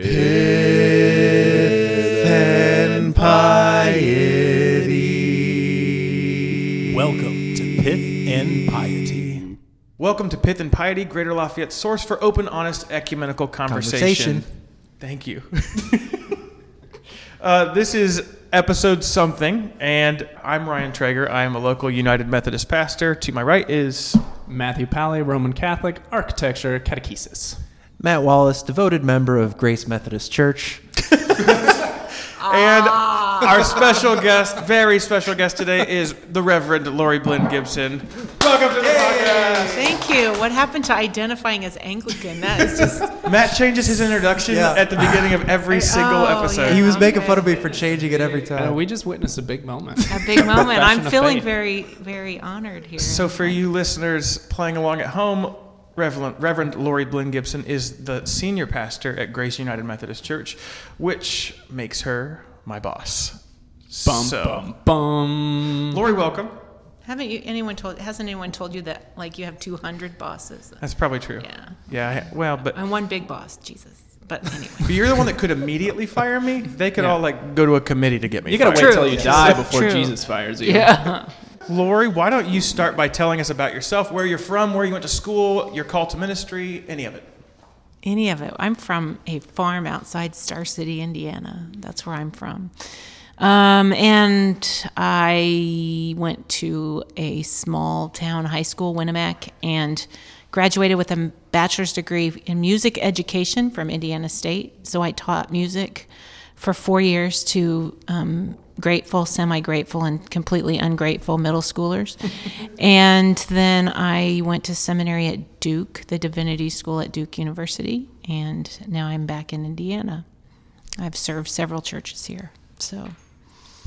and piety. Welcome to Pith and Piety. Welcome to Pith and Piety, Greater Lafayette source for open, honest, ecumenical conversation. Conversation. Thank you. uh, this is episode something, and I'm Ryan Traeger. I am a local United Methodist pastor. To my right is Matthew Pally, Roman Catholic, Architecture, Catechesis. Matt Wallace, devoted member of Grace Methodist Church. And our special guest, very special guest today, is the Reverend Lori Blinn Gibson. Welcome to the podcast. Thank you. What happened to identifying as Anglican? That is just. Matt changes his introduction Yeah. at the beginning of every single Oh, episode. yeah. He was making Okay. fun of me for changing it every Uh, time. we just witnessed a big moment. A big moment. I'm of feeling faith. very, very honored here. So, for you listeners playing along at home, Reverend, Reverend Lori Blinn Gibson is the senior pastor at Grace United Methodist Church, which makes her my boss. Bum, so, bum, bum. Lori, welcome. Haven't you? Anyone told? Hasn't anyone told you that like you have 200 bosses That's probably true. Yeah. Yeah. I- Well, but, and one big boss, Jesus. But anyway. but you're the one that could immediately fire me. They could Yeah. all like go to a committee to get me. You gotta fired. wait until you die before True. Jesus fires you. yeah. Lori, why don't you start by telling us about yourself, where you're from, where you went to school, your call to ministry, any of it. Any of it. I'm from a farm outside Star City, Indiana. That's where I'm from. Um, and I went to a small town high school, Winamac, and graduated with a bachelor's degree in music education from Indiana State. So I taught music for four years to um, grateful, semi grateful, and completely ungrateful middle schoolers. and then I went to seminary at Duke, the divinity school at Duke University, and now I'm back in Indiana. I've served several churches here. So,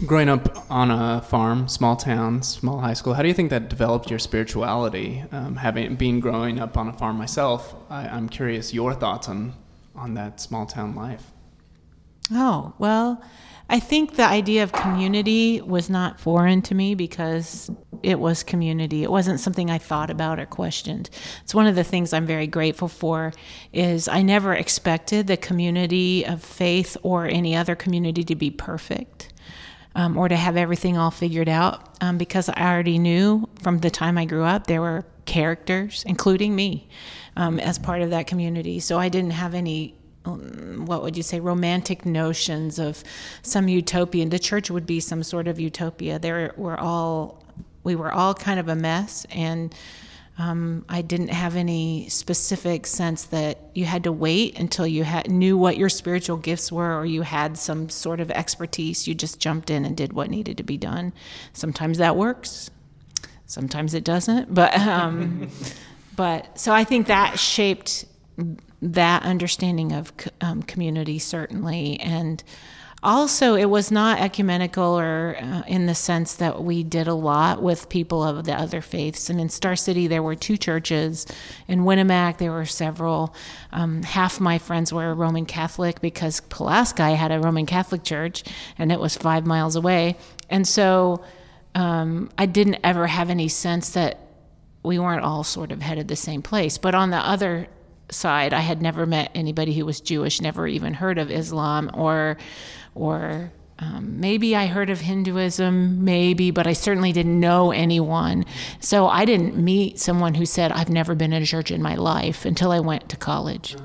Growing up on a farm, small town, small high school, how do you think that developed your spirituality? Um, having been growing up on a farm myself, I, I'm curious your thoughts on on that small town life. oh, well, I think the idea of community was not foreign to me because it was community. It wasn't something I thought about or questioned. It's one of the things I'm very grateful for is I never expected the community of faith or any other community to be perfect. Um, or to have everything all figured out um, because I already knew from the time I grew up there were characters, including me, um, as part of that community. So I didn't have any um, what would you say romantic notions of some utopian the church would be some sort of utopia there were all we were all kind of a mess and um, I didn't have any specific sense that you had to wait until you had knew what your spiritual gifts were or you had some sort of expertise. You just jumped in and did what needed to be done. Sometimes that works, sometimes it doesn't. But um, but so I think that shaped that understanding of um, community certainly. And also it was not ecumenical or uh, in the sense that we did a lot with people of the other faiths. And in star city there were two churches. In winamac there were several. Um, half my friends were roman catholic because pulaski had a roman catholic church and it was five miles away. And so um, i didn't ever have any sense that we weren't all sort of headed the same place. But on the other side. I had never met anybody who was Jewish, never even heard of Islam or, or um, maybe I heard of Hinduism, maybe, but I certainly didn't know anyone. So I didn't meet someone who said, I've never been in a church in my life until I went to college.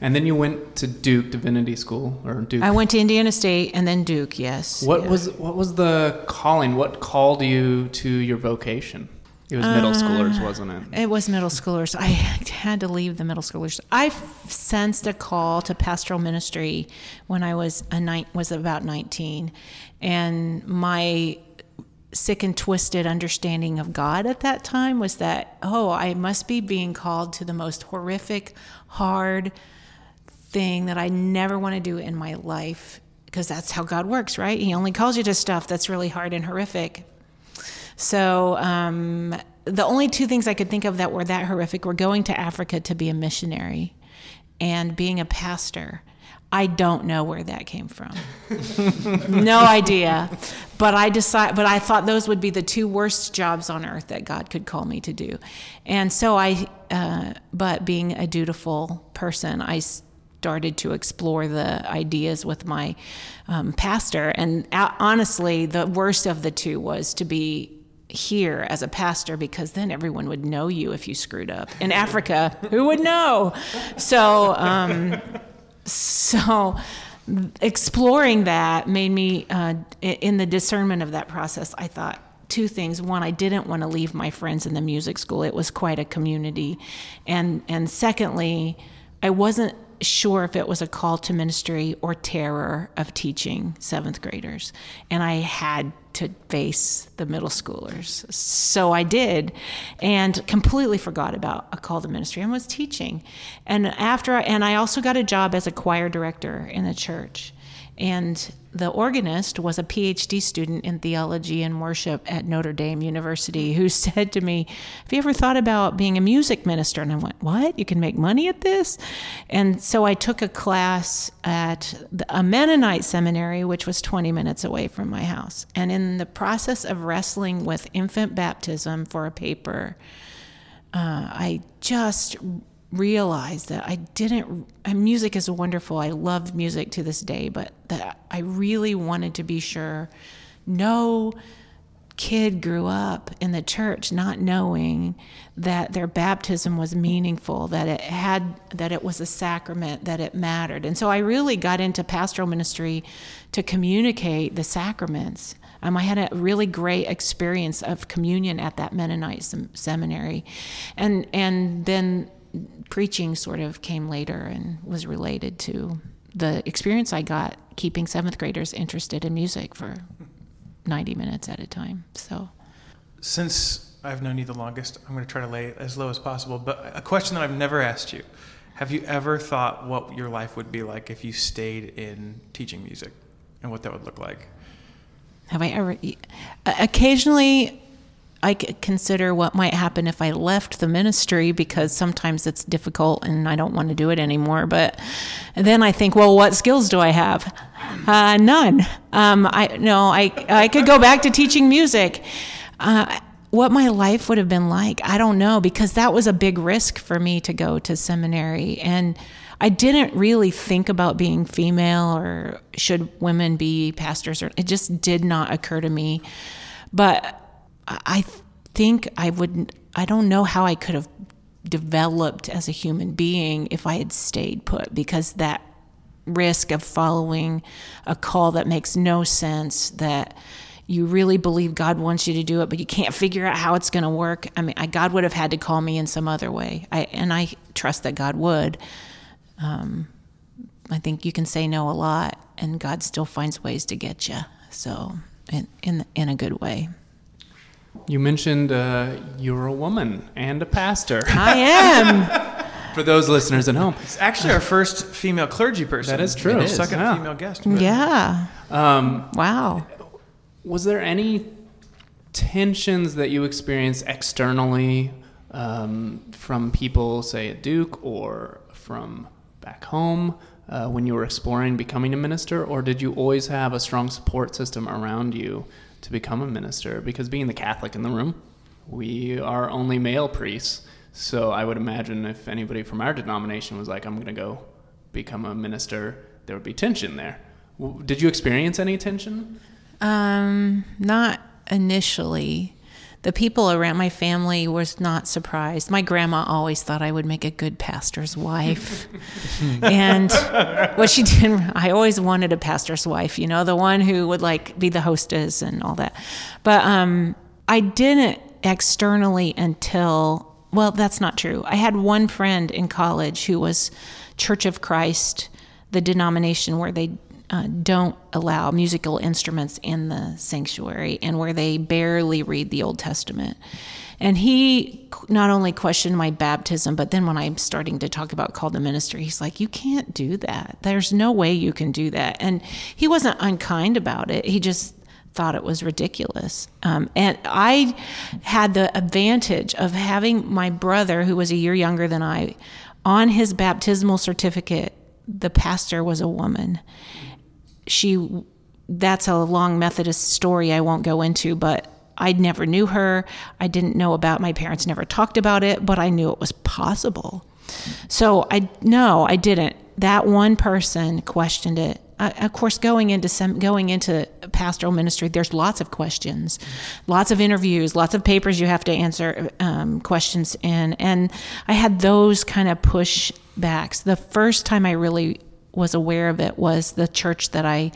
And then you went to Duke Divinity School or Duke. I went to Indiana State and then Duke, yes. what Yeah. was what was the calling? What called you to your vocation? It was middle schoolers, wasn't it? It was middle schoolers. I had to leave the middle schoolers. I sensed a call to pastoral ministry when I was a nine, was about 19, and my sick and twisted understanding of God at that time was that oh, I must be being called to the most horrific, hard thing that I never want to do in my life because that's how God works, right? He only calls you to stuff that's really hard and horrific. So um, the only two things I could think of that were that horrific were going to Africa to be a missionary and being a pastor. I don't know where that came from. no idea. But I decide but I thought those would be the two worst jobs on earth that God could call me to do. And so I uh, but being a dutiful person, I started to explore the ideas with my um, pastor. And uh, honestly, the worst of the two was to be here as a pastor because then everyone would know you if you screwed up. In Africa, who would know? So, um, so exploring that made me uh, in the discernment of that process. I thought two things. One, I didn't want to leave my friends in the music school. It was quite a community, and and secondly, I wasn't sure if it was a call to ministry or terror of teaching seventh graders. And I had to face the middle schoolers. So I did and completely forgot about a call to ministry and was teaching. And after I, and I also got a job as a choir director in the church. And the organist was a PhD student in theology and worship at Notre Dame University who said to me, Have you ever thought about being a music minister? And I went, What? You can make money at this? And so I took a class at a Mennonite seminary, which was 20 minutes away from my house. And in the process of wrestling with infant baptism for a paper, uh, I just realized that I didn't. music is wonderful. I love music to this day, but that I really wanted to be sure no kid grew up in the church not knowing that their baptism was meaningful that it had that it was a sacrament that it mattered and so i really got into pastoral ministry to communicate the sacraments um, I had a really great experience of communion at that Mennonite sem- seminary, and and then preaching sort of came later and was related to the experience I got keeping seventh graders interested in music for 90 minutes at a time. So, since I've known you the longest, I'm going to try to lay it as low as possible. But a question that I've never asked you Have you ever thought what your life would be like if you stayed in teaching music and what that would look like? Have I ever? Occasionally, I consider what might happen if I left the ministry because sometimes it's difficult and I don't want to do it anymore. But then I think, well, what skills do I have? Uh, none. Um, I no, I I could go back to teaching music. Uh, what my life would have been like, I don't know, because that was a big risk for me to go to seminary and. I didn't really think about being female or should women be pastors or it just did not occur to me. But I think I wouldn't, I don't know how I could have developed as a human being if I had stayed put because that risk of following a call that makes no sense that you really believe God wants you to do it, but you can't figure out how it's going to work. I mean, I, God would have had to call me in some other way. I, and I trust that God would. Um, I think you can say no a lot, and God still finds ways to get you. So, in in, in a good way. You mentioned uh, you're a woman and a pastor. I am. For those listeners at home, it's actually our first female clergy person. That is true. It is. Second yeah. female guest. But. Yeah. Um, wow. Was there any tensions that you experienced externally um, from people, say at Duke or from back home, uh, when you were exploring becoming a minister, or did you always have a strong support system around you to become a minister because being the Catholic in the room, we are only male priests. So I would imagine if anybody from our denomination was like, I'm going to go become a minister, there would be tension there. Did you experience any tension? Um, not initially the people around my family was not surprised. My grandma always thought I would make a good pastor's wife. and what she did, I always wanted a pastor's wife, you know, the one who would like be the hostess and all that. But um, I didn't externally until, well, that's not true. I had one friend in college who was Church of Christ, the denomination where they uh, don't allow musical instruments in the sanctuary and where they barely read the Old Testament. And he not only questioned my baptism, but then when I'm starting to talk about call to ministry, he's like, You can't do that. There's no way you can do that. And he wasn't unkind about it. He just thought it was ridiculous. Um, and I had the advantage of having my brother, who was a year younger than I, on his baptismal certificate, the pastor was a woman she that's a long Methodist story I won't go into, but I never knew her. I didn't know about my parents never talked about it, but I knew it was possible. So I no, I didn't that one person questioned it. Uh, of course, going into some going into pastoral ministry, there's lots of questions, lots of interviews, lots of papers you have to answer um, questions in, and I had those kind of pushbacks. The first time I really was aware of it was the church that I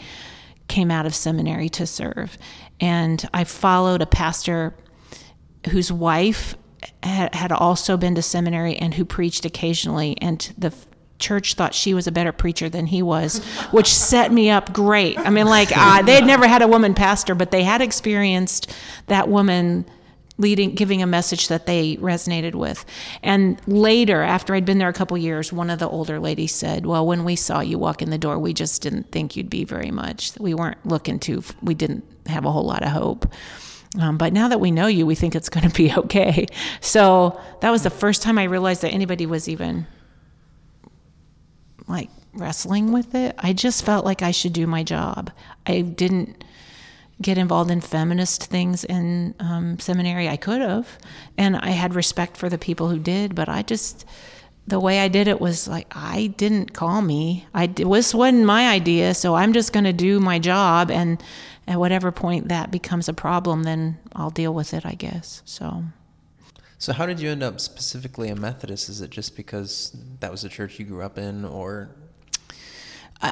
came out of seminary to serve, and I followed a pastor whose wife had also been to seminary and who preached occasionally and the church thought she was a better preacher than he was, which set me up great. I mean, like uh, they had never had a woman pastor, but they had experienced that woman leading, giving a message that they resonated with. And later, after I'd been there a couple years, one of the older ladies said, "Well, when we saw you walk in the door, we just didn't think you'd be very much. We weren't looking to. We didn't have a whole lot of hope." Um, but now that we know you, we think it's going to be okay. So that was the first time I realized that anybody was even like wrestling with it. I just felt like I should do my job. I didn't get involved in feminist things in um, seminary. I could have, and I had respect for the people who did, but I just the way I did it was like I didn't call me. I this wasn't my idea, so I'm just going to do my job, and at whatever point that becomes a problem, then I'll deal with it, I guess. So. So, how did you end up specifically a Methodist? Is it just because that was the church you grew up in, or?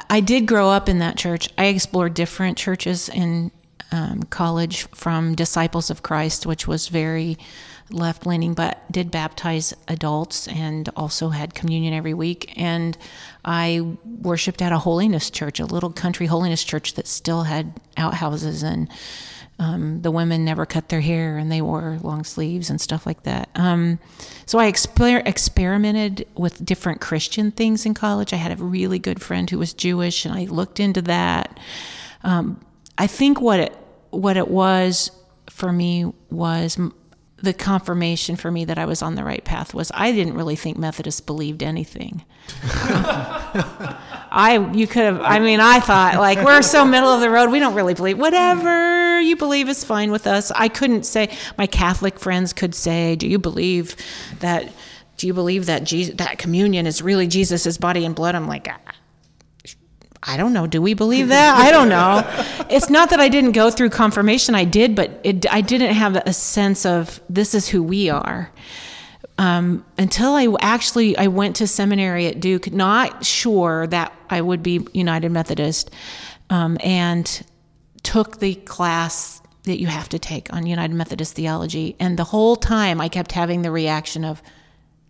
I, did grow up in that church. I explored different churches in um, college from Disciples of Christ, which was very left leaning, but did baptize adults and also had communion every week. And I worshiped at a holiness church, a little country holiness church that still had outhouses and um, the women never cut their hair and they wore long sleeves and stuff like that. Um, so I exper- experimented with different Christian things in college. I had a really good friend who was Jewish, and I looked into that. Um, I think what it what it was for me was the confirmation for me that I was on the right path was I didn't really think Methodists believed anything. I you could have I mean I thought like we're so middle of the road we don't really believe whatever you believe is fine with us. I couldn't say my Catholic friends could say do you believe that do you believe that Jesus, that communion is really Jesus's body and blood? I'm like ah, I don't know. Do we believe that? I don't know. It's not that I didn't go through confirmation. I did, but it, I didn't have a sense of this is who we are. Um, until I actually I went to seminary at Duke, not sure that I would be United Methodist, um, and took the class that you have to take on United Methodist theology. And the whole time I kept having the reaction of,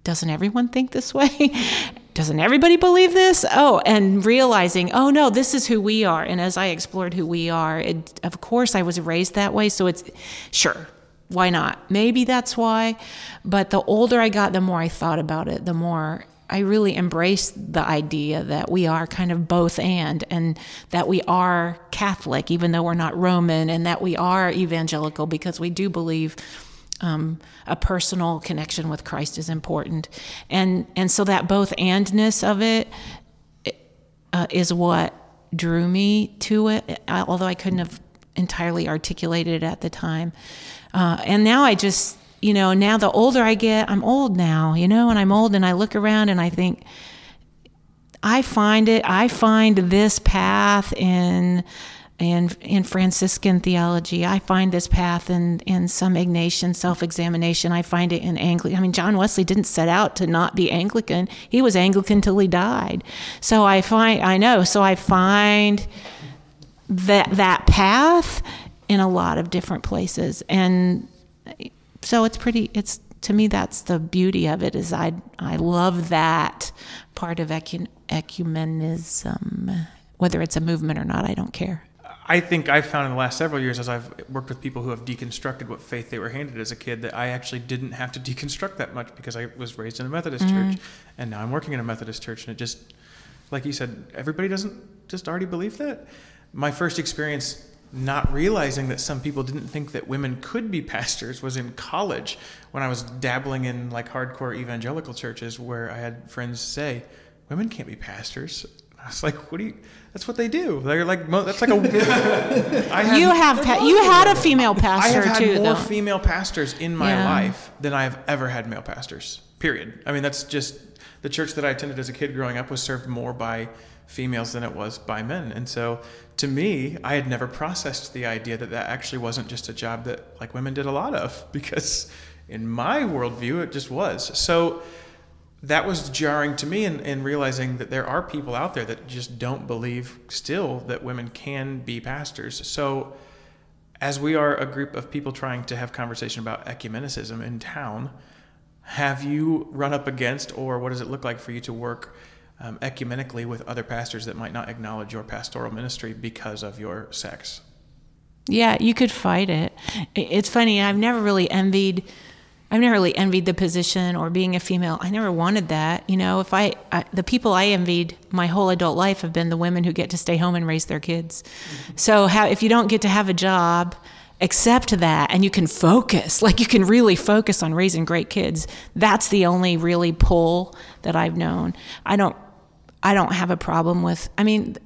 doesn't everyone think this way? doesn't everybody believe this? Oh, and realizing, oh no, this is who we are. And as I explored who we are, it, of course I was raised that way. So it's sure, why not? Maybe that's why. But the older I got, the more I thought about it, the more I really embraced the idea that we are kind of both and, and that we are Catholic, even though we're not Roman, and that we are evangelical because we do believe um, a personal connection with Christ is important, and and so that both andness of it uh, is what drew me to it. Although I couldn't have entirely articulated it at the time, uh, and now I just you know now the older I get, I'm old now, you know, and I'm old, and I look around and I think. I find it. I find this path in and in Franciscan theology. I find this path in, in some Ignatian self examination. I find it in Anglican. I mean, John Wesley didn't set out to not be Anglican, he was Anglican till he died. So I find, I know, so I find that, that path in a lot of different places. And so it's pretty, it's, to me, that's the beauty of it is I, I love that part of ecumenism. Whether it's a movement or not, I don't care. I think I've found in the last several years, as I've worked with people who have deconstructed what faith they were handed as a kid, that I actually didn't have to deconstruct that much because I was raised in a Methodist mm-hmm. church, and now I'm working in a Methodist church, and it just, like you said, everybody doesn't just already believe that. My first experience not realizing that some people didn't think that women could be pastors was in college when I was dabbling in like hardcore evangelical churches where I had friends say, "Women can't be pastors." I was like, "What do you?" That's what they do. They're like that's like a. had, you have pa- you had a female pastor I have had too, more though. female pastors in my yeah. life than I have ever had male pastors. Period. I mean, that's just the church that I attended as a kid growing up was served more by females than it was by men. And so to me, I had never processed the idea that that actually wasn't just a job that like women did a lot of because in my worldview, it just was. So that was jarring to me and, realizing that there are people out there that just don't believe still that women can be pastors. So as we are a group of people trying to have conversation about ecumenicism in town, have you run up against or what does it look like for you to work um, ecumenically with other pastors that might not acknowledge your pastoral ministry because of your sex? Yeah, you could fight it. It's funny, I've never really envied I've never really envied the position or being a female. I never wanted that. You know, if I, I, the people I envied my whole adult life have been the women who get to stay home and raise their kids. Mm-hmm. So how, if you don't get to have a job, accept that and you can focus, like you can really focus on raising great kids. That's the only really pull that I've known. I don't, I don't have a problem with, I mean,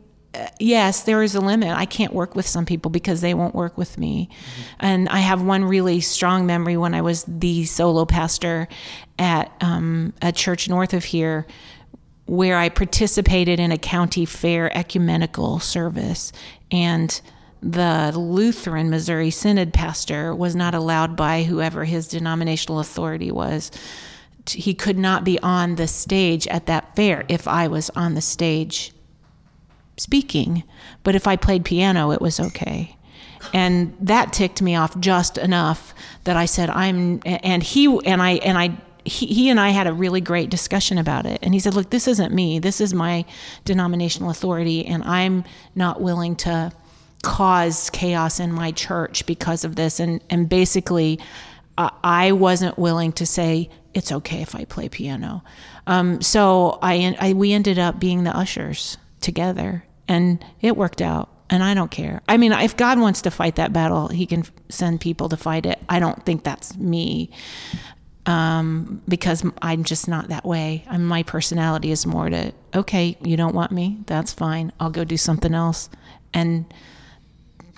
yes, there is a limit. I can't work with some people because they won't work with me. Mm-hmm. And I have one really strong memory when I was the solo pastor at um, a church north of here where I participated in a county fair ecumenical service. And the Lutheran Missouri Synod pastor was not allowed by whoever his denominational authority was. He could not be on the stage at that fair if I was on the stage speaking, but if I played piano, it was okay. And that ticked me off just enough that I said, I'm, and he, and I, and I, he, he and I had a really great discussion about it. And he said, Look, this isn't me. This is my denominational authority, and I'm not willing to cause chaos in my church because of this. And, and basically, uh, I wasn't willing to say, It's okay if I play piano. Um, so I, I, we ended up being the ushers together and it worked out and I don't care. I mean, if God wants to fight that battle, He can send people to fight it. I don't think that's me um, because I'm just not that way. I mean, my personality is more to, okay, you don't want me? That's fine. I'll go do something else. And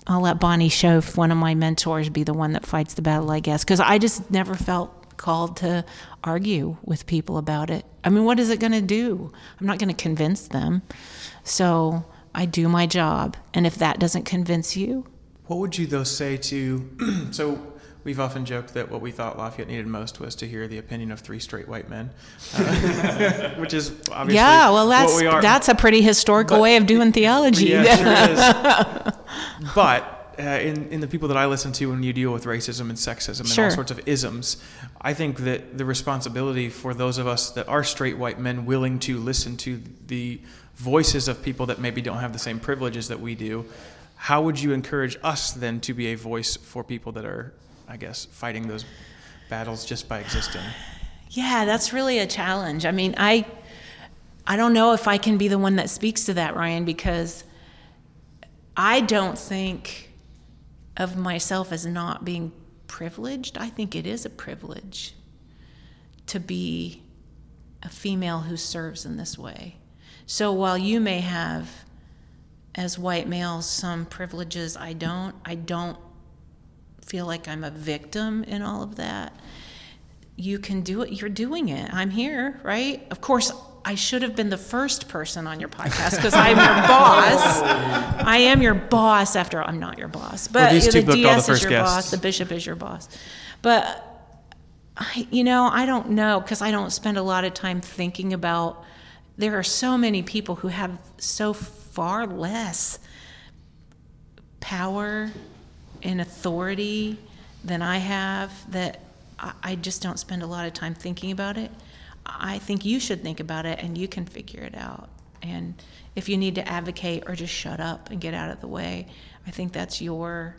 I'll let Bonnie Shoaf, one of my mentors, be the one that fights the battle, I guess, because I just never felt called to argue with people about it. I mean, what is it going to do? I'm not going to convince them. So, I do my job. And if that doesn't convince you, what would you though say to? so we've often joked that what we thought Lafayette needed most was to hear the opinion of three straight white men, uh, which is obviously yeah. Well, that's we that's a pretty historical but, way of doing theology. Yeah, sure is. but. Uh, in, in the people that I listen to when you deal with racism and sexism and sure. all sorts of isms, I think that the responsibility for those of us that are straight white men willing to listen to the voices of people that maybe don't have the same privileges that we do, how would you encourage us then to be a voice for people that are, I guess, fighting those battles just by existing? Yeah, that's really a challenge. I mean, I I don't know if I can be the one that speaks to that, Ryan, because I don't think of myself as not being privileged. I think it is a privilege to be a female who serves in this way. So while you may have, as white males, some privileges I don't, I don't feel like I'm a victim in all of that. You can do it. You're doing it. I'm here, right? Of course, I should have been the first person on your podcast because I'm your boss. Oh. I am your boss after all. I'm not your boss. But well, the DS the is your guests. boss, the bishop is your boss. But I, you know, I don't know because I don't spend a lot of time thinking about there are so many people who have so far less power and authority than I have that I just don't spend a lot of time thinking about it. I think you should think about it and you can figure it out. And if you need to advocate or just shut up and get out of the way, I think that's your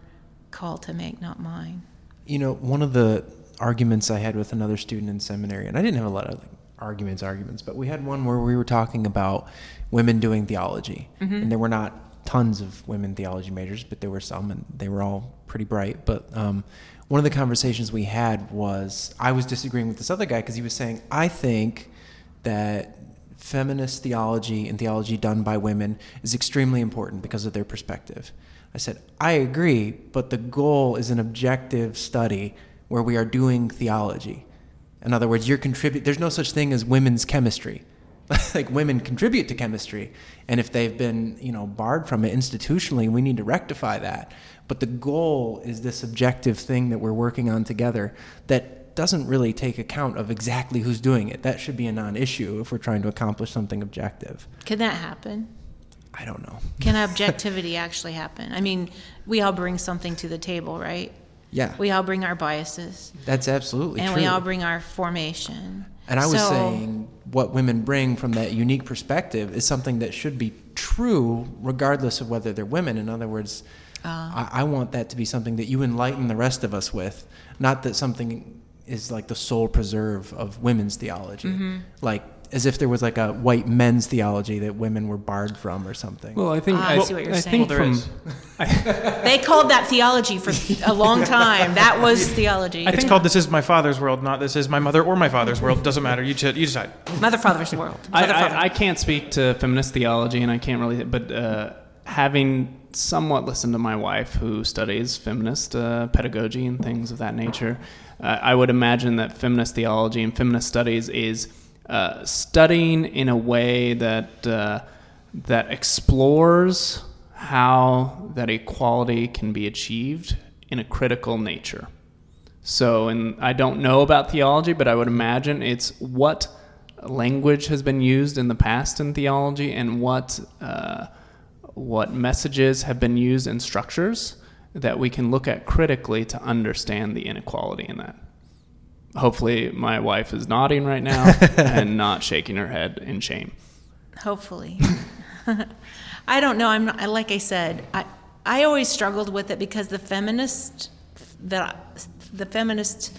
call to make, not mine. You know, one of the arguments I had with another student in seminary, and I didn't have a lot of arguments, arguments, but we had one where we were talking about women doing theology, mm-hmm. and there were not tons of women theology majors, but there were some, and they were all pretty bright. But um, one of the conversations we had was I was disagreeing with this other guy because he was saying I think that feminist theology and theology done by women is extremely important because of their perspective. I said, I agree, but the goal is an objective study where we are doing theology In other words, you're contribute. There's no such thing as women's chemistry. like women contribute to chemistry, and if they've been, you know, barred from it institutionally, we need to rectify that. But the goal is this objective thing that we're working on together that doesn't really take account of exactly who's doing it. That should be a non-issue if we're trying to accomplish something objective. Can that happen? I don't know. Can objectivity actually happen? I mean, we all bring something to the table, right? Yeah, We all bring our biases, that's absolutely true. and true. we all bring our formation. And I was So- saying what women bring from that unique perspective is something that should be true regardless of whether they're women. In other words, Ah. I, I want that to be something that you enlighten the rest of us with, not that something is like the sole preserve of women's theology. Mm-hmm. Like as if there was like a white men's theology that women were barred from or something. Well, I think Ah, I see what you're I saying. think Well, from is. They called that theology for a long time. That was theology. It's called "This Is My Father's World," not "This Is My Mother or My Father's World." Doesn't matter. You, ch- you decide. Mother, Father's world. I, Father. I, I can't speak to feminist theology, and I can't really, but uh, having somewhat listened to my wife, who studies feminist uh, pedagogy and things of that nature, uh, I would imagine that feminist theology and feminist studies is uh, studying in a way that uh, that explores how that equality can be achieved in a critical nature. So, and I don't know about theology, but I would imagine it's what language has been used in the past in theology and what uh, what messages have been used in structures that we can look at critically to understand the inequality in that. Hopefully, my wife is nodding right now and not shaking her head in shame. Hopefully. I don't know. I'm not, like I said, I, I always struggled with it because the feminist that the feminist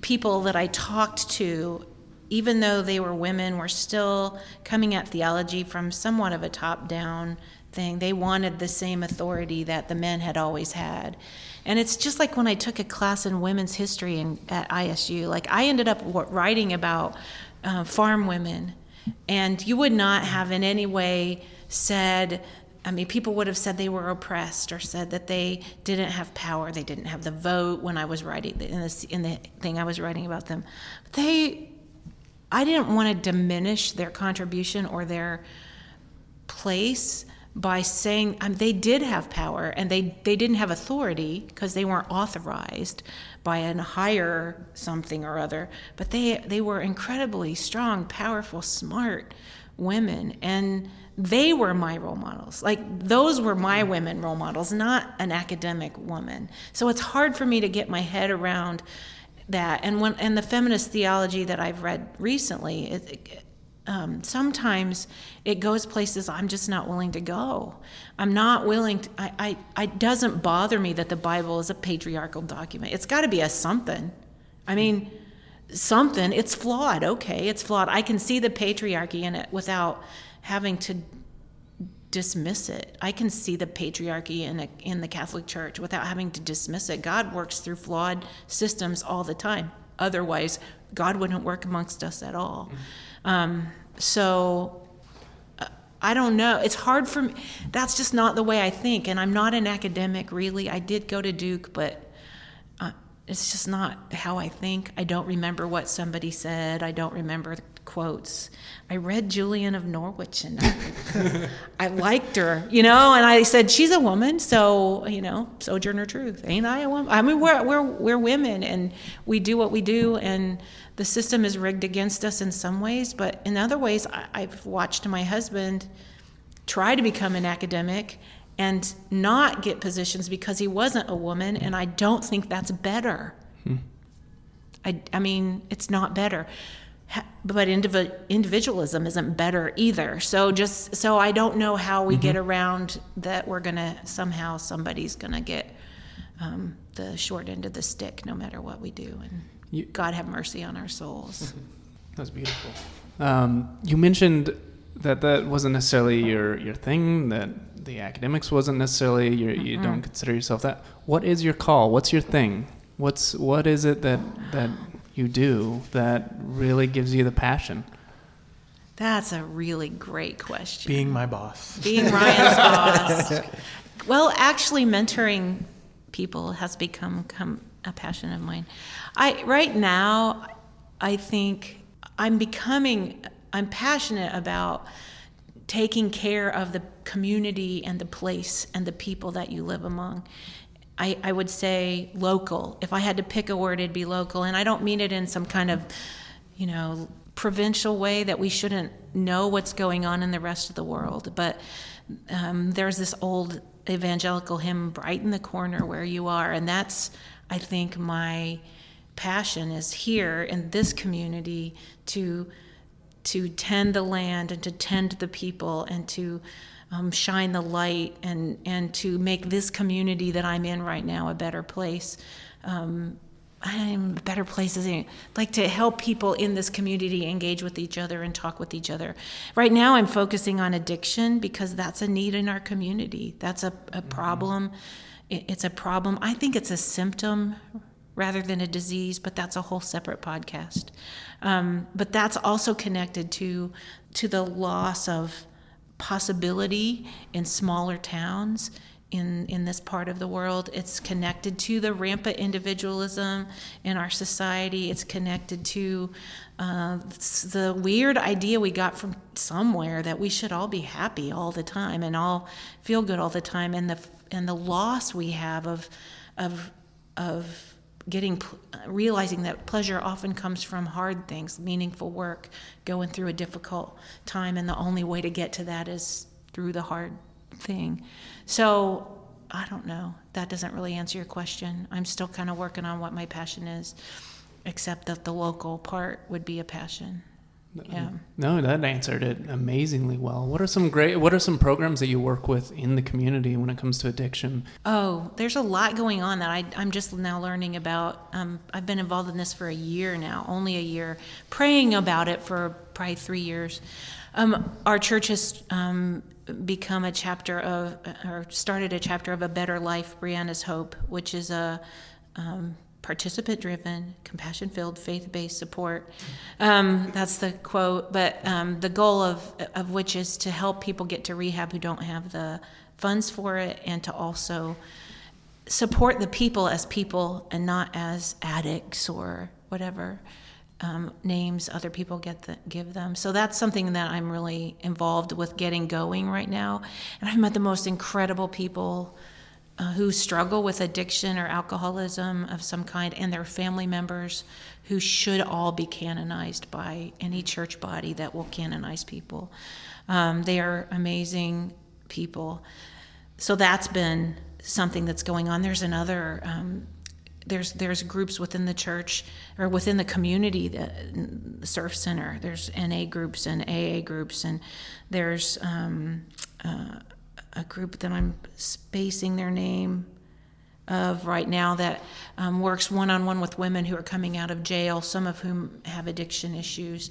people that I talked to, even though they were women, were still coming at theology from somewhat of a top-down thing. They wanted the same authority that the men had always had. And it's just like when I took a class in women's history in, at ISU. Like I ended up writing about uh, farm women, and you would not have in any way said. I mean, people would have said they were oppressed or said that they didn't have power, they didn't have the vote when I was writing in this in the thing I was writing about them. They, I didn't want to diminish their contribution or their place by saying um, they did have power and they, they didn't have authority because they weren't authorized by a higher something or other but they they were incredibly strong powerful smart women and they were my role models. Like those were my women role models not an academic woman. So it's hard for me to get my head around that. And when and the feminist theology that I've read recently it, um, sometimes it goes places I'm just not willing to go. I'm not willing to, I, I, I doesn't bother me that the Bible is a patriarchal document. It's got to be a something. I mean, something, it's flawed. Okay, it's flawed. I can see the patriarchy in it without having to dismiss it. I can see the patriarchy in a, in the Catholic Church without having to dismiss it. God works through flawed systems all the time. Otherwise, God wouldn't work amongst us at all. Um, so uh, I don't know. It's hard for me. That's just not the way I think. And I'm not an academic, really. I did go to Duke, but uh, it's just not how I think. I don't remember what somebody said. I don't remember quotes. I read Julian of Norwich and I, I liked her, you know, and I said, she's a woman, so, you know, sojourner truth. Ain't I a woman? I mean, we're, we're, we're women and we do what we do and the system is rigged against us in some ways, but in other ways, I, I've watched my husband try to become an academic and not get positions because he wasn't a woman, and I don't think that's better. I, I mean, it's not better. But indivi- individualism isn't better either. So just so I don't know how we get around that we're gonna somehow somebody's gonna get um, the short end of the stick no matter what we do. And You- God have mercy on our souls. That's beautiful. Um, you mentioned that that wasn't necessarily your, your thing, that the academics wasn't necessarily your, you don't consider yourself that. What is your call? What's your thing? What's what is it that that you do that really gives you the passion? That's a really great question. Being my boss. being Ryan's boss. Well, actually, mentoring people has become come a passion of mine. I right now, I think I'm becoming, I'm passionate about taking care of the community and the place and the people that you live among. I, I would say local. If I had to pick a word, it'd be local. And I don't mean it in some kind of, you know, provincial way that we shouldn't know what's going on in the rest of the world. But um, there's this old evangelical hymn, Brighten the Corner Where You Are. And that's, I think, my passion is here in this community to to tend the land and to tend the people and to um, shine the light and, and to make this community that I'm in right now a better place. Um, I'm a better place as like to help people in this community engage with each other and talk with each other. Right now, I'm focusing on addiction because that's a need in our community. That's a, a problem. It's a problem. I think it's a symptom rather than a disease, but that's a whole separate podcast. Um, but that's also connected to to the loss of possibility in smaller towns in, in this part of the world. It's connected to the rampant individualism in our society. It's connected to uh, the weird idea we got from somewhere that we should all be happy all the time and all feel good all the time, and the and the loss we have of of of getting uh, realizing that pleasure often comes from hard things meaningful work going through a difficult time and the only way to get to that is through the hard thing. So i don't know. That doesn't really answer your question. I'm still kind of working on what my passion is except that the local part would be a passion yeah. No, that answered it amazingly well. What are some great what are some programs that you work with in the community when it comes to addiction? Oh, there's a lot going on that I, I'm just now learning about. Um, I've been involved in this for a year now, only a year, praying about it for probably three years. Um, our church has um, become a chapter of, or started a chapter of A Better Life, Brianna's Hope, which is a um, participant driven, compassion filled, faith based support. Um, that's the quote. But um, the goal of, of which is to help people get to rehab who don't have the funds for it and to also support the people as people and not as addicts or whatever. Um, names other people get the, give them. So that's something that I'm really involved with getting going right now. And I've met the most incredible people uh, who struggle with addiction or alcoholism of some kind and their family members who should all be canonized by any church body that will canonize people. Um, they are amazing people. So that's been something that's going on. There's another. Um, there's there's groups within the church or within the community the surf center there's na groups and aa groups and there's um, uh, a group that I'm spacing their name of right now that um, works one on one with women who are coming out of jail, some of whom have addiction issues.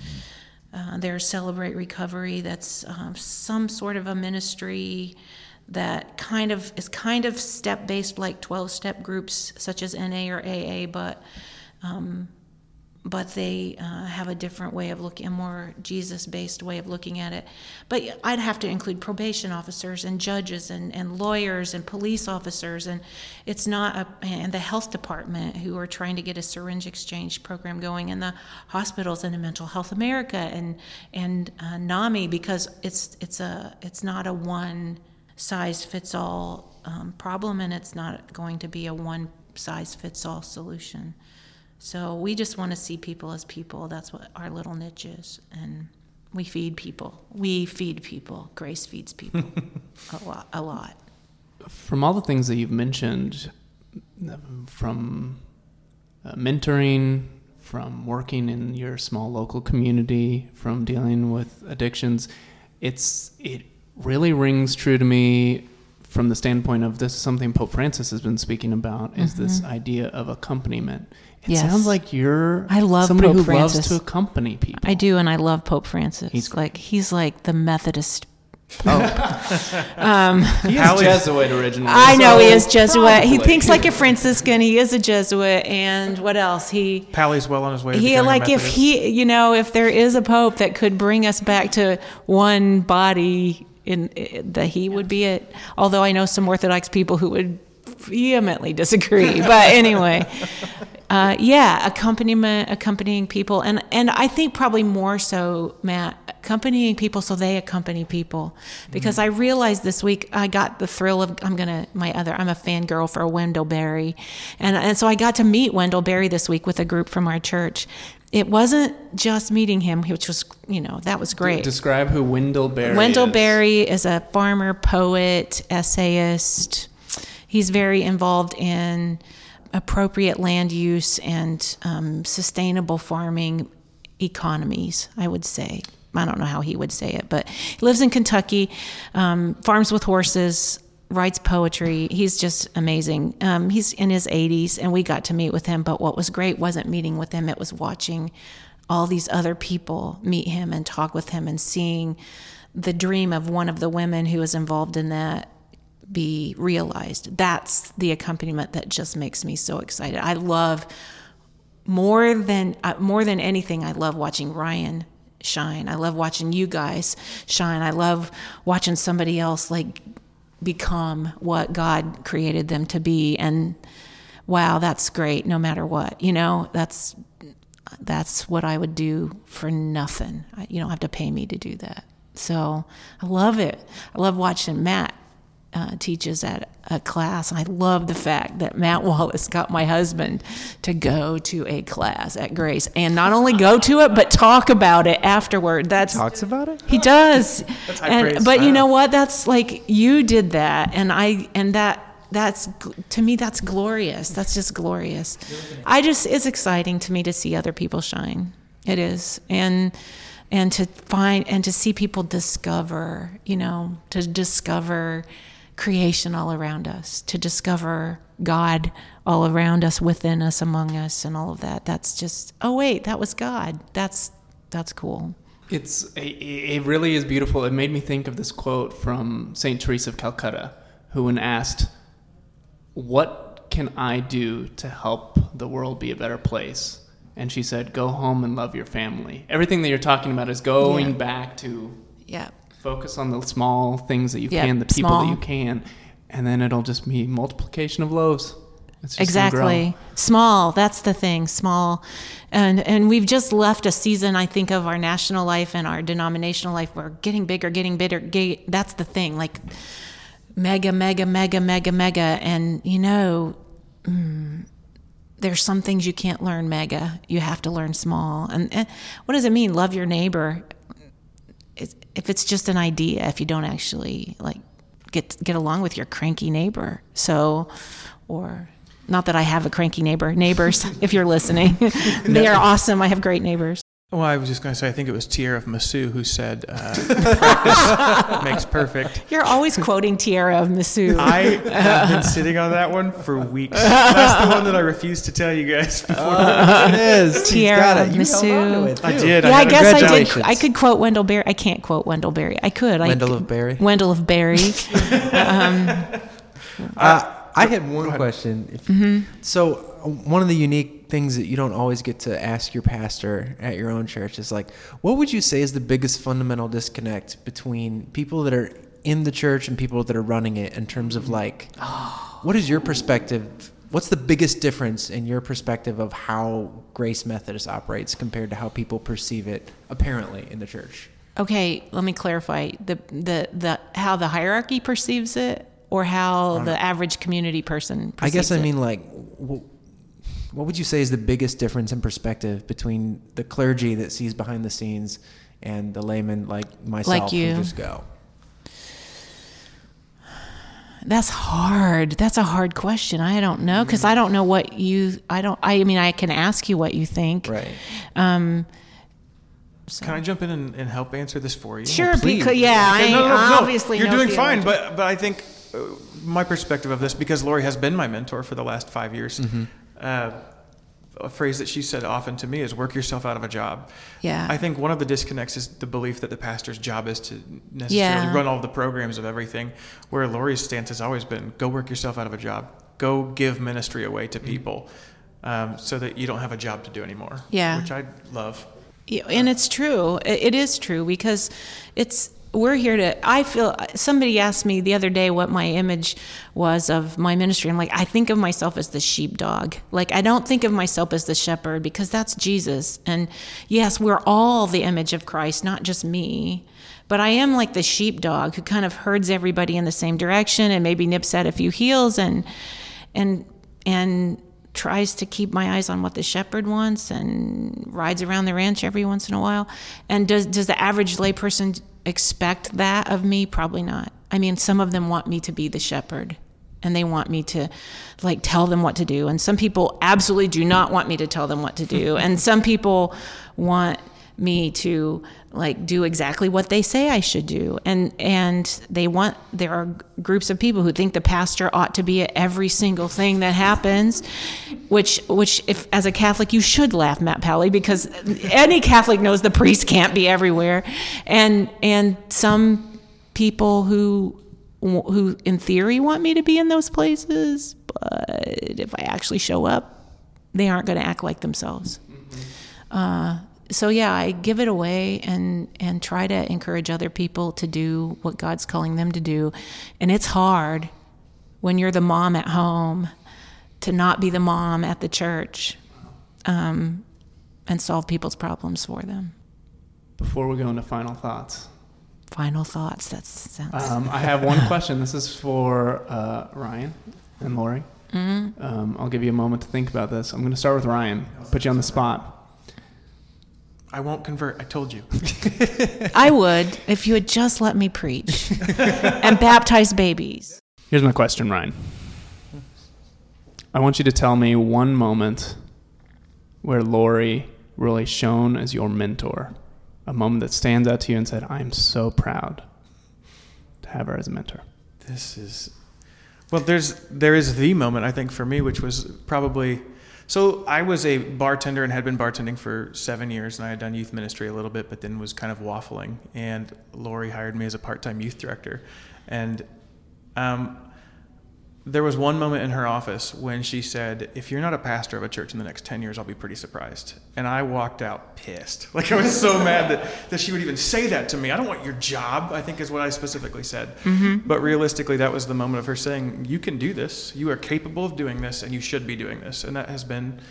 Uh, there's Celebrate Recovery, that's um, some sort of a ministry that kind of is kind of step based, like 12 step groups such as NA or AA, but um, but they uh, have a different way of looking, a more Jesus based way of looking at it. But I'd have to include probation officers and judges and, and lawyers and police officers, and it's not a, and the health department who are trying to get a syringe exchange program going, and the hospitals and the Mental Health America and and uh, NAMI because it's it's a it's not a one size fits all um, problem, and it's not going to be a one size fits all solution. So we just want to see people as people. That's what our little niche is. And we feed people. We feed people. Grace feeds people a lot. A lot. From all the things that you've mentioned, from uh, mentoring, from working in your small local community, from dealing with addictions, it's it really rings true to me from the standpoint of this is something Pope Francis has been speaking about is mm-hmm. this idea of accompaniment. It yes. sounds like you're I love somebody Pope who Francis. loves to accompany people. I do, and I love Pope Francis. He's like he's like the Methodist Pope. um, he is Jesuit originally. I know so he is Jesuit. Probably. He thinks like a Franciscan. He is a Jesuit, and what else? He Pally's well on his way. He like if he, you know, if there is a pope that could bring us back to one body in, in that he would be it. Although I know some Orthodox people who would vehemently disagree. but anyway, uh, yeah, accompaniment, accompanying people, and and I think probably more so, Matt, accompanying people so they accompany people, because I realized this week I got the thrill of I'm gonna my other I'm a fangirl for Wendell Berry, and and so I got to meet Wendell Berry this week with a group from our church. It wasn't just meeting him, which was you know that was great. Describe who Wendell Berry is Wendell is. Berry is a farmer, poet, essayist. He's very involved in appropriate land use and um, sustainable farming economies, I would say. I don't know how he would say it, but he lives in Kentucky, um, farms with horses, writes poetry. He's just amazing. Um, he's in his 80s, and we got to meet with him. But what was great wasn't meeting with him, it was watching all these other people meet him and talk with him and seeing the dream of one of the women who was involved in that be realized. That's the accompaniment that just makes me so excited. I love more than uh, more than anything. I love watching Ryan shine. I love watching you guys shine. I love watching somebody else like become what God created them to be. And wow, that's great. No matter what, you know, that's that's what I would do for nothing. I- You don't have to pay me to do that. So I love it. I love watching Matt uh, teaches at a class. And I love the fact that Matt Wallace got my husband to go to a class at Grace and not only go to it, but talk about it afterward. That's Talks about it. he does. high and, praise. but you know what? That's like you did that, and I and that that's to me that's glorious. That's just glorious. I just it's exciting to me to see other people shine. It is, and and to find and to see people discover. You know, to discover creation all around us, to discover God all around us, within us, among us, and all of that. That's just oh wait, that was God. That's that's cool. It's it, it really is beautiful. It made me think of this quote from Saint Teresa of Calcutta, who, when asked, "What can I do to help the world be a better place?" and she said, "Go home and love your family." Everything that you're talking about is going Yeah. back to Yeah. Focus on the small things that you Yeah, can, the people small. that you can, and then it'll just be multiplication of loaves. It's just exactly. Small that's the thing small. And and we've just left a season i think of our national life and our denominational life. We're getting bigger getting bigger ga- that's the thing like mega mega mega mega mega. And you know mm, there's some things you can't learn mega. You have to learn small. And, and what does it mean? Love your neighbor if it's just an idea if you don't actually like get get along with your cranky neighbor so or not that I have a cranky neighbor neighbors if you're listening. They are awesome. I have great neighbors Well, I was just going to say, I think it was Tierra of Massou who said, uh, practice makes perfect. you're always quoting Tierra of Massou I have been sitting on that one for weeks. That's the one that I refused to tell you guys before. it is. Tierra of it. You held Massou. on to it, I did. yeah I had a guess I did I could quote Wendell Berry I can't quote Wendell Berry I could I Wendell could- of Berry. Wendell of Berry Uh, I had one question. Mm-hmm. So, uh, one of the unique things that you don't always get to ask your pastor at your own church is like, what would you say is the biggest fundamental disconnect between people that are in the church and people that are running it in terms of like, what is your perspective? What's the biggest difference in your perspective of how Grace Methodist operates compared to how people perceive it apparently in the church? Okay, let me clarify the the the how the hierarchy perceives it, or how the average community person. I guess I it. mean like, wh- what would you say is the biggest difference in perspective between the clergy that sees behind the scenes and the layman like myself like you. who just go? that's hard. That's a hard question. I don't know because I don't know what you. I don't. I mean, I can ask you what you think. Right. Um. Can I jump in and, and help answer this for you? Sure. please. Because yeah, I Okay, no, no, no, obviously you're no doing fine, but but I think uh, my perspective of this, because Lori has been my mentor for the last five years, Mm-hmm. Uh, a phrase that she said often to me is "work yourself out of a job." Yeah. I think one of the disconnects is the belief that the pastor's job is to necessarily Yeah. run all the programs of everything, where Lori's stance has always been "go work yourself out of a job, go give ministry away to people." Um, so that you don't have a job to do anymore. Yeah. Which I love. Yeah, and it's true. It it is true because it's we're here to i feel somebody asked me the other day what my image was of my ministry. I'm like i think of myself as the sheepdog. Like i don't think of myself as the shepherd because that's jesus. And yes we're all the image of christ not just me. But i am like the sheepdog who kind of herds everybody in the same direction and maybe nips at a few heels and and and tries to keep my eyes on what the shepherd wants and rides around the ranch every once in a while. And does does the average layperson expect that of me? Probably not. I mean, some of them want me to be the shepherd and they want me to like tell them what to do and some people absolutely do not want me to tell them what to do and some people want me to like do exactly what they say I should do. And and they want there are groups of people who think the pastor ought to be at every single thing that happens, which which if as a Catholic you should laugh, Matt Pally, because any Catholic knows the priest can't be everywhere. And and some people who who in theory want me to be in those places, but if I actually show up, they aren't going to act like themselves. Uh, so yeah, I give it away and and try to encourage other people to do what God's calling them to do. And it's hard when you're the mom at home to not be the mom at the church um, and solve people's problems for them. Before we go into final thoughts, Final thoughts. That's sounds. um, I have one question. This is for uh, Ryan and Lori. Mm-hmm. Um, I'll give you a moment to think about this. I'm going to start with Ryan. Put you on the spot. I won't convert. I told you. I would if you had just let me preach and baptize babies. Here's my question, Ryan. I want you to tell me one moment where Lori really shone as your mentor. A moment that stands out to you and said, I'm so proud to have her as a mentor. This is well. There's there is the moment I think for me, which was probably. So I was a bartender and had been bartending for seven years, and I had done youth ministry a little bit, but then was kind of waffling. And Lori hired me as a part-time youth director, and um, there was one moment in her office when she said, "If you're not a pastor of a church in the next ten years, I'll be pretty surprised." And I walked out pissed. Like I was so mad that, that she would even say that to me. I don't want your job. I think is what I specifically said. Mm-hmm. But realistically, that was the moment of her saying, "You can do this. You are capable of doing this, and you should be doing this." And that has been.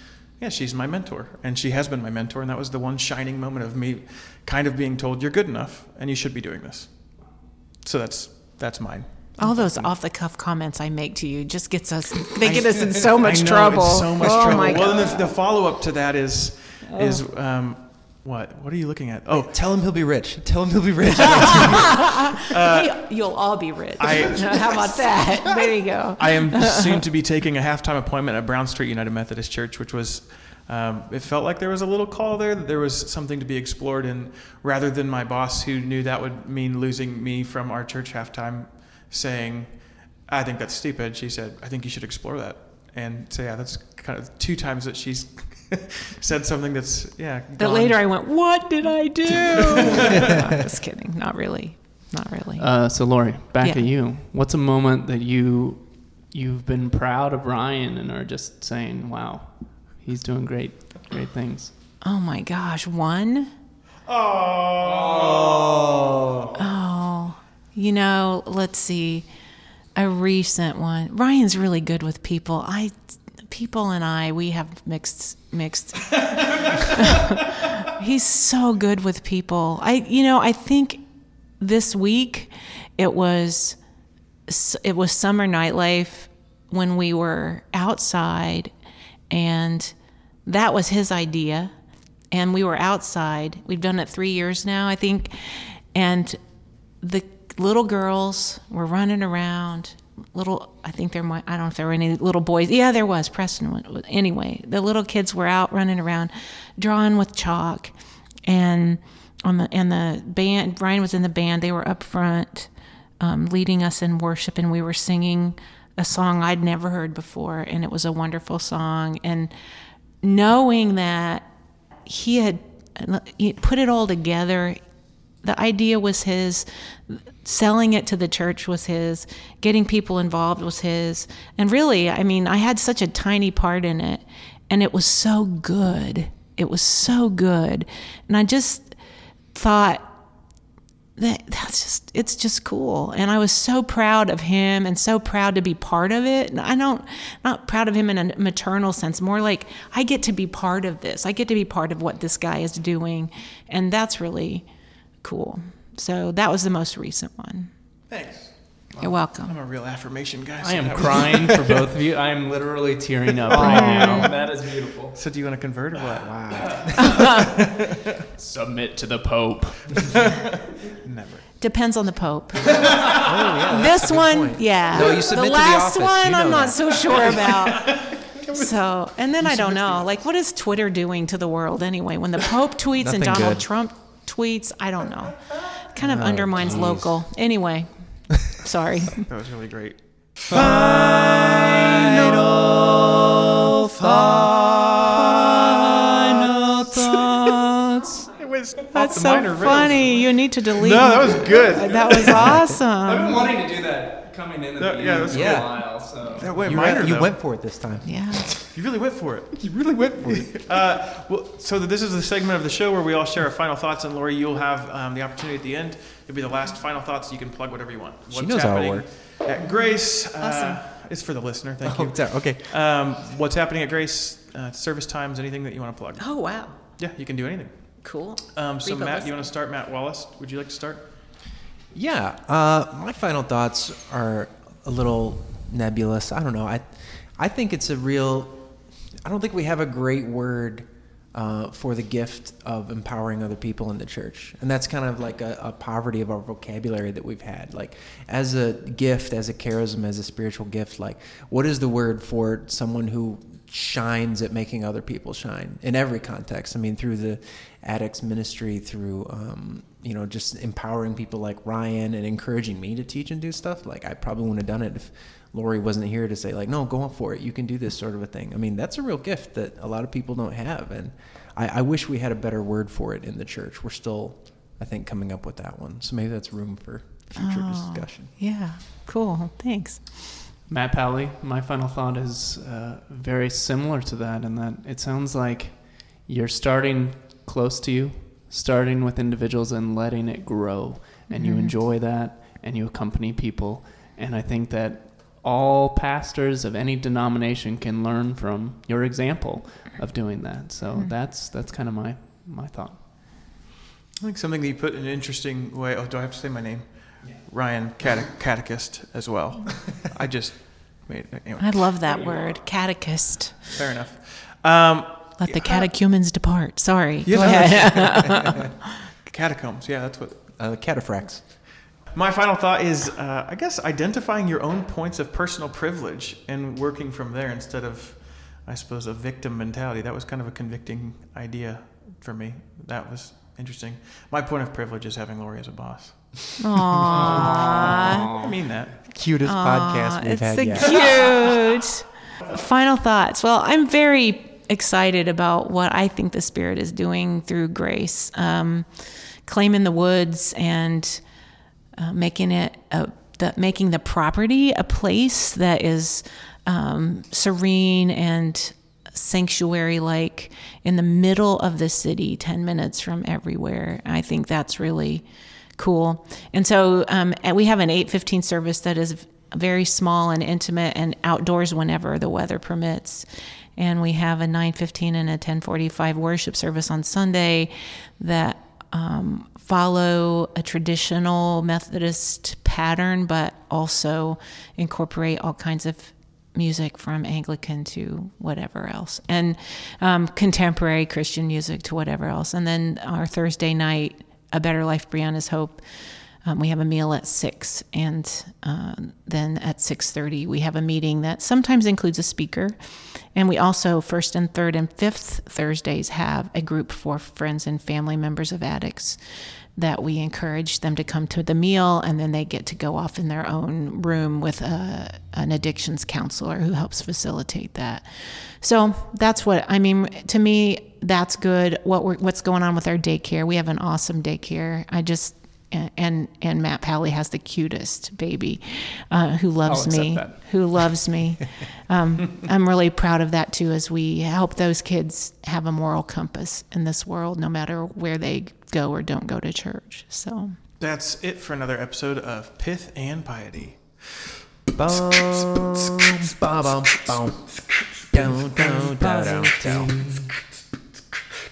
Yeah, she's my mentor, and she has been my mentor, and that was the one shining moment of me kind of being told, "You're good enough, and you should be doing this." So that's that's mine. All those off the cuff comments I make to you just gets us they get us in so much I know, trouble. It's so much oh trouble. my well, god. then the, the follow up to that is is um, what? What are you looking at? Oh, Tell him he'll be rich. Tell him he'll be rich. Hey, you'll all be rich. I- How about that? There you go. I am soon to be taking a halftime appointment at Brown Street United Methodist Church, which was. Um, it felt like there was a little call there that there was something to be explored, and rather than my boss, who knew that would mean losing me from our church halftime, saying, "I think that's stupid," she said, "I think you should explore that." And so yeah, that's kind of two times that she's said something that's yeah. That gone- later I went, what did I do? no, just kidding. Not really. Not really. Uh, so, Lori, back Yeah. at you. What's a moment that you you've been proud of Ryan and are just saying, "Wow, he's doing great, great things." oh my gosh, one? Oh. Oh, you know, let's see. A recent one. Ryan's really good with people. I people and I we have mixed mixed He's so good with people. I you know, I think this week it was it was summer nightlife when we were outside and that was his idea and we were outside we've done it three years now i think and the little girls were running around. Little i think there might i don't know if there were any little boys. Yeah there was. Preston anyway the little kids were out running around drawing with chalk. And on the and the band brian was in the band. They were up front um, leading us in worship and we were singing a song i'd never heard before and it was a wonderful song. And knowing that he had put it all together the idea was his selling it to the church was his getting people involved was his. And really i mean i had such a tiny part in it and it was so good. It was so good. And i just thought that that's just it's just cool. And i was so proud of him and so proud to be part of it. And i don't not proud of him in a maternal sense more like i get to be part of this. I get to be part of what this guy is doing. And that's really cool so that was the most recent one Thanks. you're welcome I'm a real affirmation guy. so I am that was- crying for both of you. I am literally tearing up right now. That is beautiful. So do you want to convert or what? Wow. Submit to the Pope. Never. depends on the pope Oh, yeah, this one point. yeah No, you submit the to the last office. one You know i'm not that. so sure about so and then i don't know like what is twitter doing to the world anyway when the pope tweets and donald good. trump tweets i don't know kind of Oh, undermines geez. local anyway sorry That was really great. Final thoughts. It was that's so minor rails. funny you need to delete No, that was good. that was awesome. I've been wanting to do that coming in at That- the yeah, end that's for good. a while. So That went You, minor. went, you went for it this time. yeah You really went for it. You really went for it. uh, well, so this is the segment of the show where we all share our final thoughts, and Lori, you'll have um, the opportunity at the end. It'll be the last final thoughts. You can plug whatever you want. She knows how it works. At Grace, uh, Awesome. it's for the listener. Thank Oh, you. sorry, okay. Um, what's happening at Grace? Uh, service times, anything that you want to plug? oh wow Yeah, you can do anything. cool Um, so Read Matt, list. you want to start? Matt Wallace, would you like to start? Yeah, uh, my final thoughts are a little nebulous. I don't know. I, I think it's a real. I don't think we have a great word uh, for the gift of empowering other people in the church, and that's kind of like a, a poverty of our vocabulary that we've had. Like, as a gift, as a charism, as a spiritual gift, like, what is the word for someone who shines at making other people shine in every context. I mean, through the addicts ministry, through um, you know, just empowering people like Ryan and encouraging me to teach and do stuff. Like I probably wouldn't have done it if Lori wasn't here to say like, no, go for it. You can do this sort of a thing. I mean, that's a real gift that a lot of people don't have, and I, I wish we had a better word for it in the church. We're still, I think, coming up with that one. So maybe that's room for future Oh. discussion. yeah cool thanks Matt Pally, my final thought is uh, very similar to that, in that it sounds like you're starting close to you, starting with individuals and letting it grow, and you Mhm. enjoy that, and you accompany people, and I think that all pastors of any denomination can learn from your example of doing that. So Mhm. that's that's kind of my my thought. I think something that you put in an interesting way. Oh, do I have to say my name? Ryan, cate- catechist as well. I just made. Anyway, i love that word catechist fair enough. Um, let the catechumens depart sorry Yeah, Go no, ahead. catacombs. Yeah, that's what. Uh, cataphracts. My final thought is, uh, I guess, identifying your own points of personal privilege and working from there instead of, I suppose, a victim mentality. That was kind of a convicting idea for me. That was interesting. My point of privilege is having Lori as a boss. Aww. I mean that. Cutest podcast we've it's had so yet. cute. Final thoughts. Well, I'm very excited about what I think the Spirit is doing through grace, um, claiming the woods and uh, making it a, the, making the property a place that is um, serene and sanctuary like in the middle of the city 10 minutes from everywhere. I think that's really cool. And so um, and we have an 815 service that is very small and intimate and outdoors whenever the weather permits and we have a 915 and a 1045 worship service on sunday that um, follow a traditional methodist pattern but also incorporate all kinds of music from Anglican to whatever else, and um, contemporary Christian music to whatever else. And then our Thursday night, A Better Life, Brianna's Hope. Um, we have a meal at six, and uh, then at six thirty we have a meeting that sometimes includes a speaker, and we also first and third and fifth Thursdays have a group for friends and family members of addicts that we encourage them to come to the meal and then they get to go off in their own room with a, an addictions counselor who helps facilitate that. So that's what I mean. To me, that's good. What we're, what's going on with our daycare? We have an awesome daycare. I just and and Matt Pally has the cutest baby uh, who loves me, that. who loves me. Um, I'm really proud of that too, as we help those kids have a moral compass in this world, no matter where they go or don't go to church. So That's it for another episode of Pith and Piety.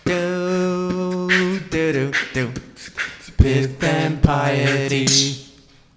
Do, do, do, do. Pith and piety.